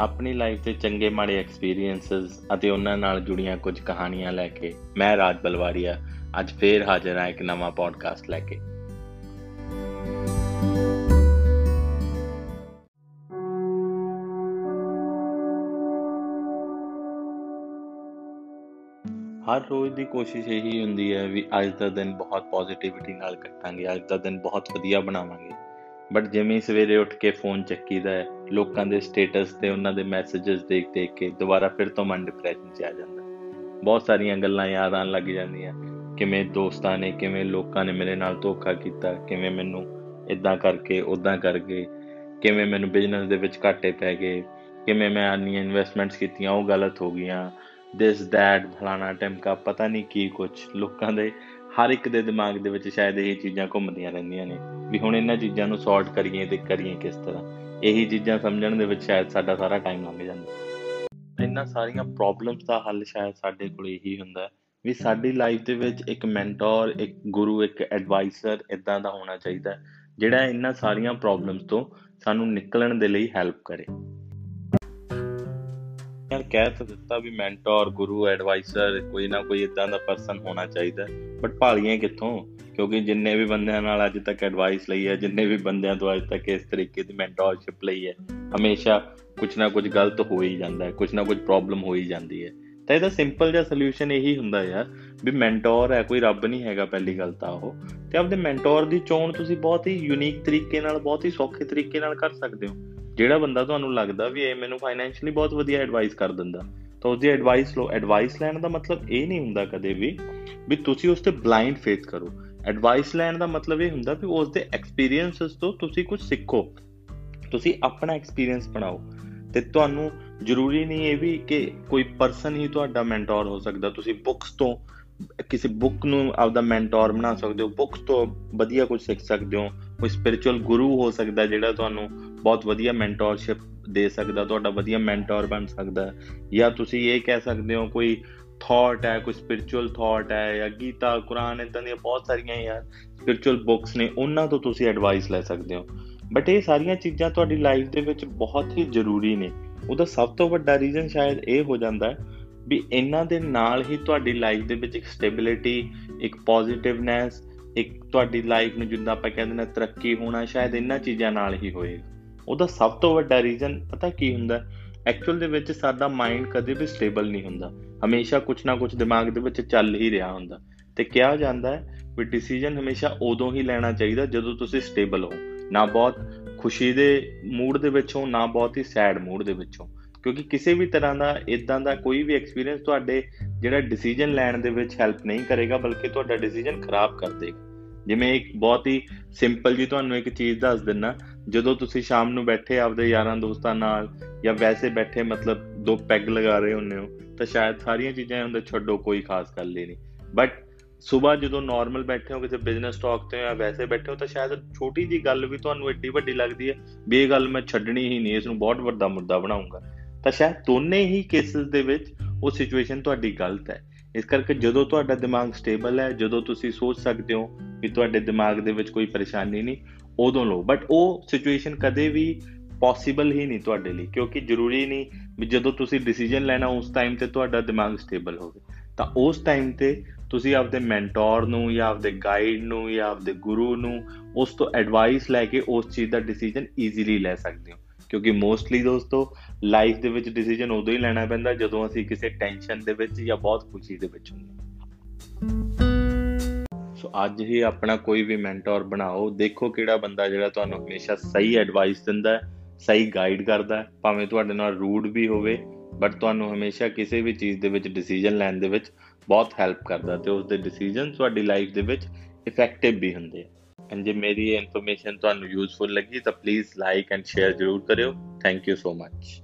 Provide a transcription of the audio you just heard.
ਆਪਣੀ ਲਾਈਫ ਦੇ ਚੰਗੇ ਮਾੜੇ ਐਕਸਪੀਰੀਐਂਸਸ ਅਤੇ ਉਹਨਾਂ ਨਾਲ ਜੁੜੀਆਂ ਕੁਝ ਕਹਾਣੀਆਂ ਲੈ ਕੇ ਮੈਂ ਰਾਜ ਬਲਵਾਰੀਆ ਅੱਜ ਫੇਰ ਹਾਜ਼ਰ ਹਾਂ ਇੱਕ ਨਵਾਂ ਪੋਡਕਾਸਟ ਲੈ ਕੇ। ਹਰ ਰੋਜ਼ ਦੀ ਕੋਸ਼ਿਸ਼ ਇਹੀ ਹੁੰਦੀ ਹੈ ਵੀ ਅੱਜ ਦਾ ਦਿਨ ਬਹੁਤ ਪੋਜ਼ਿਟਿਵਿਟੀ ਨਾਲ ਕੱਟਾਂਗੇ, ਅੱਜ ਦਾ ਦਿਨ ਬਹੁਤ ਵਧੀਆ ਬਣਾਵਾਂਗੇ। ਬਟ ਜਿਵੇਂ ਸਵੇਰੇ ਉੱਠ ਕੇ ਫੋਨ ਚੱਕੀਦਾ ਹੈ ਲੋਕਾਂ ਦੇ ਸਟੇਟਸ ਤੇ ਉਹਨਾਂ ਦੇ ਮੈਸੇजेस ਦੇਖ ਦੇਖ ਕੇ ਦੁਬਾਰਾ ਫਿਰ ਤੋਂ ਮਨ ਡਿਪਰੈਸ਼ਨ 'ਚ ਆ ਜਾਂਦਾ। ਬਹੁਤ ਸਾਰੀਆਂ ਗੱਲਾਂ ਯਾਦ ਆਣ ਲੱਗ ਜਾਂਦੀਆਂ। ਕਿਵੇਂ ਦੋਸਤਾਂ ਨੇ, ਕਿਵੇਂ ਲੋਕਾਂ ਨੇ ਮੇਰੇ ਨਾਲ ਧੋਖਾ ਕੀਤਾ, ਕਿਵੇਂ ਮੈਨੂੰ ਇਦਾਂ ਕਰਕੇ ਉਦਾਂ ਕਰਕੇ, ਕਿਵੇਂ ਮੈਨੂੰ ਬਿਜ਼ਨਸ ਦੇ ਵਿੱਚ ਘਾਟੇ ਪੈ ਗਏ, ਕਿਵੇਂ ਮੈਂ ਆਨੀਆਂ ਇਨਵੈਸਟਮੈਂਟਸ ਕੀਤੀਆਂ, ਉਹ ਗਲਤ ਹੋ ਗਈਆਂ। ਦਿਸ ਦੈਟ ਫਲਾਣਾ, ਟਮਕਾ, ਪਤਾ ਨਹੀਂ ਕੀ ਕੁਝ ਲੋਕਾਂ ਦੇ, ਹਰ ਇੱਕ ਦੇ ਦਿਮਾਗ ਦੇ ਵਿੱਚ ਸ਼ਾਇਦ ਇਹ ਚੀਜ਼ਾਂ ਘੁੰਮਦੀਆਂ ਰਹਿੰਦੀਆਂ ਨੇ, ਵੀ ਹੁਣ ਇਹਨਾਂ ਚੀਜ਼ਾਂ ਨੂੰ ਸੌਰਟ ਕਰੀਏ ਤੇ ਕਰੀਏ ਕਿਸ ਤਰ੍ਹਾਂ। ਇਹੀ ਚੀਜ਼ਾਂ ਸਮਝਣ ਦੇ ਵਿੱਚ ਸ਼ਾਇਦ ਸਾਡਾ ਸਾਰਾ ਟਾਈਮ ਲੰਘ ਜਾਂਦਾ। ਇਹਨਾਂ ਸਾਰੀਆਂ ਪ੍ਰੋਬਲਮਸ ਦਾ ਹੱਲ ਸ਼ਾਇਦ ਸਾਡੇ ਕੋਲ ਇਹੀ ਹੁੰਦਾ ਵੀ ਸਾਡੀ ਲਾਈਫ ਦੇ ਵਿੱਚ ਇੱਕ ਮੈਂਟਰ ਇੱਕ ਗੁਰੂ, ਇੱਕ ਐਡਵਾਈਜ਼ਰ ਇਦਾਂ ਦਾ ਹੋਣਾ ਚਾਹੀਦਾ ਜਿਹੜਾ ਇਹਨਾਂ ਸਾਰੀਆਂ ਪ੍ਰੋਬਲਮਸ ਤੋਂ ਸਾਨੂੰ ਨਿਕਲਣ ਦੇ ਲਈ ਹੈਲਪ ਕਰੇ। ਯਾਰ ਕਹਿ ਤਾਂ ਦਿੱਤਾ ਵੀ ਮੈਂਟਰ ਗੁਰੂ ਐਡਵਾਈਜ਼ਰ ਕੋਈ ਨਾ ਕੋਈ ਇਦਾਂ ਦਾ ਪਰਸਨ ਹੋਣਾ ਚਾਹੀਦਾ ਬਟ ਭਾਲੀਆਂ ਕਿੱਥੋਂ? ਕਿਉਂਕਿ ਜਿੰਨੇ ਵੀ ਬੰਦਿਆਂ ਨਾਲ ਅੱਜ ਤੱਕ ਐਡਵਾਈਸ ਲਈ ਹੈ, ਜਿੰਨੇ ਵੀ ਬੰਦਿਆਂ ਤੋਂ ਅੱਜ ਤੱਕ ਇਸ ਤਰੀਕੇ ਦੀ ਮੈਂਟਰਸ਼ਿਪ ਲਈ ਹੈ, ਹਮੇਸ਼ਾ ਕੁਝ ਨਾ ਕੁਝ ਗਲਤ ਹੋ ਹੀ ਜਾਂਦਾ ਹੈ ਕੁਝ ਨਾ ਕੁਝ ਪ੍ਰੋਬਲਮ ਹੋ ਹੀ ਜਾਂਦੀ ਹੈ। ਤਾਂ ਇਹਦਾ ਸਿੰਪਲ ਜਿਹਾ ਸੋਲੂਸ਼ਨ ਇਹੀ ਹੁੰਦਾ ਯਾਰ, ਵੀ ਮੈਂਟਰ ਹੈ, ਕੋਈ ਰੱਬ ਨਹੀਂ ਹੈਗਾ ਪਹਿਲੀ ਗੱਲ ਤਾਂ ਉਹ। ਤੇ ਆਪਦੇ ਮੈਂਟਰ ਦੀ ਚੋਣ ਤੁਸੀਂ ਬਹੁਤ ਹੀ ਯੂਨੀਕ ਤਰੀਕੇ ਨਾਲ, ਬਹੁਤ ਹੀ ਸੌਖੇ ਤਰੀਕੇ ਨਾਲ ਕਰ ਸਕਦੇ ਹੋ। ਜਿਹੜਾ ਬੰਦਾ ਤੁਹਾਨੂੰ ਲੱਗਦਾ ਵੀ ਇਹ ਮੈਨੂੰ ਫਾਈਨੈਂਸ਼ੀਅਲੀ ਬਹੁਤ ਵਧੀਆ ਐਡਵਾਈਸ ਕਰ ਦਿੰਦਾ, ਤਾਂ ਉਹਦੀ ਐਡਵਾਈਸ ਲਓ। ਐਡਵਾਈਸ ਲੈਣ ਦਾ ਮਤਲਬ ਇਹ ਨਹੀਂ ਹੁੰਦਾ ਕਦੇ ਵੀ ਵੀ ਤੁਸੀਂ ਉਸ ਤੇ ਬਲਾਈਂਡ ਫੇਥ ਕਰੋ। ਐਡਵਾਈਸ ਲੈਣ ਦਾ ਮਤਲਬ ਇਹ ਹੁੰਦਾ ਵੀ ਉਸ ਦੇ ਐਕਸਪੀਰੀਐਂਸਸ ਤੋਂ ਤੁਸੀਂ ਕੁਝ ਸਿੱਖੋ। ਤੁਸੀਂ ਆਪਣਾ ਐਕਸਪੀਰੀਐਂਸ ਬਣਾਓ। ਤੇ ਤੁਹਾਨੂੰ ਜ਼ਰੂਰੀ ਨਹੀਂ ਇਹ ਵੀ ਕਿ ਕੋਈ ਪਰਸਨ ਹੀ ਤੁਹਾਡਾ ਮੈਂਟਰ ਹੋ ਸਕਦਾ। ਤੁਸੀਂ ਬੁੱਕਸ ਤੋਂ ਕਿਸੇ ਬੁੱਕ ਨੂੰ ਆਪਦਾ ਮੈਂਟਰ ਬਣਾ ਸਕਦੇ ਹੋ। ਬੁੱਕਸ ਤੋਂ ਵਧੀਆ ਕੁਝ ਸਿੱਖ ਸਕਦੇ ਹੋ। ਕੋਈ ਸਪਿਰਚੁਅਲ ਗੁਰੂ ਹੋ ਸਕਦਾ ਜਿਹੜਾ ਤੁਹਾਨੂੰ ਬਹੁਤ ਵਧੀਆ ਮੈਂਟਰਸ਼ਿਪ ਦੇ ਸਕਦਾ, ਤੁਹਾਡਾ ਵਧੀਆ ਮੈਂਟਰ ਬਣ ਸਕਦਾ। ਜਾਂ ਤੁਸੀਂ ਇਹ ਕਹਿ ਸਕਦੇ ਹੋ ਕੋਈ ਥਾਟ ਹੈ ਕੋਈ ਸਪਿਰਚੁਅਲ ਥਾਟ ਹੈ ਜਾਂ ਗੀਤਾ ਕੁਰਾਨ ਇਦਾਂ ਦੀਆਂ ਬਹੁਤ ਸਾਰੀਆਂ ਯਾਰ ਸਪਿਰਚੁਅਲ ਬੁੱਕਸ ਨੇ ਉਹਨਾਂ ਤੋਂ ਤੁਸੀਂ ਐਡਵਾਈਸ ਲੈ ਸਕਦੇ ਹੋ ਬਟ ਇਹ ਸਾਰੀਆਂ ਚੀਜ਼ਾਂ ਤੁਹਾਡੀ ਲਾਈਫ ਦੇ ਵਿੱਚ ਬਹੁਤ ਹੀ ਜ਼ਰੂਰੀ ਨੇ ਉਹਦਾ ਸਭ ਤੋਂ ਵੱਡਾ ਰੀਜ਼ਨ ਸ਼ਾਇਦ ਇਹ ਹੋ ਜਾਂਦਾ ਹੈ ਵੀ ਇਹਨਾਂ ਦੇ ਨਾਲ ਹੀ ਤੁਹਾਡੀ ਲਾਈਫ ਦੇ ਵਿੱਚ ਇੱਕ ਸਟੇਬਿਲਿਟੀ ਇੱਕ ਪੋਜ਼ਿਟਿਵਨੈਸ ਇੱਕ ਤੁਹਾਡੀ ਲਾਈਫ ਨੂੰ ਜਿੱਦਾਂ ਆਪਾਂ ਕਹਿੰਦੇ ਨੇ ਤਰੱਕੀ ਹੋਣਾ ਸ਼ਾਇਦ ਇਹਨਾਂ ਚੀਜ਼ਾਂ ਨਾਲ ਹੀ ਹੋਏਗਾ ਉਹਦਾ ਸਭ ਤੋਂ ਵੱਡਾ ਰੀਜ਼ਨ ਪਤਾ ਕੀ ਹੁੰਦਾ ਐਕਚੁਅਲ ਦੇ ਵਿੱਚ ਸਾਡਾ ਮਾਈਂਡ ਕਦੇ ਵੀ ਸਟੇਬਲ ਨਹੀਂ ਹੁੰਦਾ। ਹਮੇਸ਼ਾ ਕੁਝ ਨਾ ਕੁਝ ਦਿਮਾਗ ਦੇ ਵਿੱਚ ਚੱਲ ਹੀ ਰਿਹਾ ਹੁੰਦਾ। ਤੇ ਕਿਹਾ ਜਾਂਦਾ ਹੈ ਵੀ ਡਿਸੀਜਨ ਹਮੇਸ਼ਾ ਉਦੋਂ ਹੀ ਲੈਣਾ ਚਾਹੀਦਾ ਜਦੋਂ ਤੁਸੀਂ ਸਟੇਬਲ ਹੋ। ਨਾ ਬਹੁਤ ਖੁਸ਼ੀ ਦੇ ਮੂਡ ਦੇ ਵਿੱਚ ਹੋ, ਨਾ ਬਹੁਤ ਹੀ ਸੈਡ ਮੂਡ ਦੇ ਵਿੱਚ ਹੋ। ਕਿਉਂਕਿ ਕਿਸੇ ਵੀ ਤਰ੍ਹਾਂ ਦਾ ਇਦਾਂ ਦਾ ਕੋਈ ਵੀ ਐਕਸਪੀਰੀਅੰਸ ਤੁਹਾਡੇ ਜਿਹੜਾ ਡਿਸੀਜਨ ਲੈਣ ਦੇ ਵਿੱਚ ਹੈਲਪ ਨਹੀਂ ਕਰੇਗਾ, ਬਲਕਿ ਤੁਹਾਡਾ ਡਿਸੀਜਨ ਖਰਾਬ ਕਰ ਦੇਗਾ। ਜਿਵੇਂ ਇੱਕ ਬਹੁਤ ਹੀ ਸਿੰਪਲ ਜੀ ਤੁਹਾਨੂੰ ਇੱਕ ਚੀਜ਼ ਦੱਸ ਦਿੰਨਾ, ਜਦੋਂ ਤੁਸੀਂ ਸ਼ਾਮ ਨੂੰ ਬੈਠੇ ਆਪਦੇ ਯਾਰਾਂ ਦੋਸਤਾਂ ਨਾਲ ਜਾਂ ਵੈਸੇ ਬੈਠੇ ਮਤਲਬ ਦੋ ਪੈਗ ਲਗਾ ਰਹੇ ਹੁੰਨੇ ਹੋ, ਤਾਂ ਸ਼ਾਇਦ ਸਾਰੀਆਂ ਚੀਜ਼ਾਂ ਹੁੰਦੇ ਛੱਡੋ, ਕੋਈ ਖਾਸ ਗੱਲ ਨਹੀਂ। ਬਟ ਸਵੇਰ ਜਦੋਂ ਨਾਰਮਲ ਬੈਠੇ ਹੋ ਕਿਸੇ ਬਿਜ਼ਨਸ ਟਾਕ ਤੇ ਜਾਂ ਵੈਸੇ ਬੈਠੇ ਹੋ, ਤਾਂ ਸ਼ਾਇਦ ਛੋਟੀ ਜੀ ਗੱਲ ਵੀ ਤੁਹਾਨੂੰ ਏਡੀ ਵੱਡੀ ਲੱਗਦੀ ਹੈ ਵੀ ਇਹ ਗੱਲ ਮੈਂ ਛੱਡਣੀ ਹੀ ਨਹੀਂ, ਇਸ ਨੂੰ ਬਹੁਤ ਵੱਡਾ ਮੁੱਦਾ ਬਣਾਉਂਗਾ। ਤਾਂ ਸ਼ਾਇਦ ਦੋਨੇ ਹੀ ਕੇਸਿਸ ਦੇ ਵਿੱਚ ਉਹ ਸਿਚੁਏਸ਼ਨ ਤੁਹਾਡੀ ਗਲਤ ਹੈ। ਇਸ ਕਰਕੇ ਜਦੋਂ ਤੁਹਾਡਾ ਦਿਮਾਗ ਸਟੇਬਲ ਹੈ, ਜਦੋਂ ਤੁਸੀਂ ਸੋਚ ਸਕਦੇ ਹੋ ਕਿ ਤੁਹਾਡੇ ਦਿਮਾਗ ਦੇ ਵਿੱਚ ਕੋਈ ਪਰੇਸ਼ਾਨੀ ਨਹੀਂ, ਉਦੋਂ ਲਓ। ਬਟ ਉਹ ਸਿਚੁਏਸ਼ਨ ਕਦੇ ਵੀ ਪੋਸੀਬਲ ਹੀ ਨਹੀਂ ਤੁਹਾਡੇ ਲਈ, ਕਿਉਂਕਿ ਜ਼ਰੂਰੀ ਨਹੀਂ ਵੀ ਜਦੋਂ ਤੁਸੀਂ ਡਿਸੀਜਨ ਲੈਣਾ ਉਸ ਟਾਈਮ ਤੇ ਤੁਹਾਡਾ ਦਿਮਾਗ ਸਟੇਬਲ ਹੋਵੇ। ਤਾਂ ਉਸ ਟਾਈਮ ਤੇ ਤੁਸੀਂ ਆਪਦੇ ਮੈਂਟਰ ਨੂੰ ਜਾਂ ਆਪਦੇ ਗਾਈਡ ਨੂੰ ਜਾਂ ਆਪਦੇ ਗੁਰੂ ਨੂੰ ਉਸ ਤੋਂ ਐਡਵਾਈਸ ਲੈ ਕੇ ਉਸ ਚੀਜ਼ ਦਾ ਡਿਸੀਜਨ ਈਜ਼ੀਲੀ ਲੈ ਸਕਦੇ ਹੋ। ਕਿਉਂਕਿ ਮੋਸਟਲੀ ਦੋਸਤੋ ਲਾਈਫ ਦੇ ਵਿੱਚ ਡਿਸੀਜਨ ਉਦੋਂ ਹੀ ਲੈਣਾ ਪੈਂਦਾ ਜਦੋਂ ਅਸੀਂ ਕਿਸੇ ਟੈਨਸ਼ਨ ਦੇ ਵਿੱਚ ਜਾਂ ਬਹੁਤ ਖੁਸ਼ੀ ਦੇ ਵਿੱਚ ਹੁੰਦੇ ਸੋ ਅੱਜ ਹੀ ਆਪਣਾ ਕੋਈ ਵੀ ਮੈਂਟਰ ਬਣਾਓ, ਦੇਖੋ ਕਿਹੜਾ ਬੰਦਾ ਜਿਹੜਾ ਤੁਹਾਨੂੰ ਹਮੇਸ਼ਾ ਸਹੀ ਐਡਵਾਈਸ ਦਿੰਦਾ ਹੈ, ਸਹੀ ਗਾਈਡ ਕਰਦਾ ਹੈ, ਭਾਵੇਂ ਤੁਹਾਡੇ ਨਾਲ ਰੂਡ ਵੀ ਹੋਵੇ ਬਟ ਤੁਹਾਨੂੰ ਹਮੇਸ਼ਾ ਕਿਸੇ ਵੀ ਚੀਜ਼ ਦੇ ਵਿੱਚ ਡਿਸੀਜਨ ਲੈਣ ਦੇ ਵਿੱਚ ਬਹੁਤ ਹੈਲਪ ਕਰਦਾ ਤੇ ਉਸ ਦੇ ਡਿਸੀਜਨ ਤੁਹਾਡੀ ਲਾਈਫ ਦੇ ਵਿੱਚ ਇਫੈਕਟਿਵ ਵੀ ਹੁੰਦੇ ਆ। ਐਂਡ ਜੇ ਮੇਰੀ ਇਹ ਇਨਫੋਰਮੇਸ਼ਨ ਤੁਹਾਨੂੰ ਯੂਸਫੁਲ ਲੱਗੀ ਤਾਂ ਪਲੀਜ਼ ਲਾਈਕ ਐਂਡ ਸ਼ੇਅਰ ਜ਼ਰੂਰ ਕਰਿਓ। Thank you so much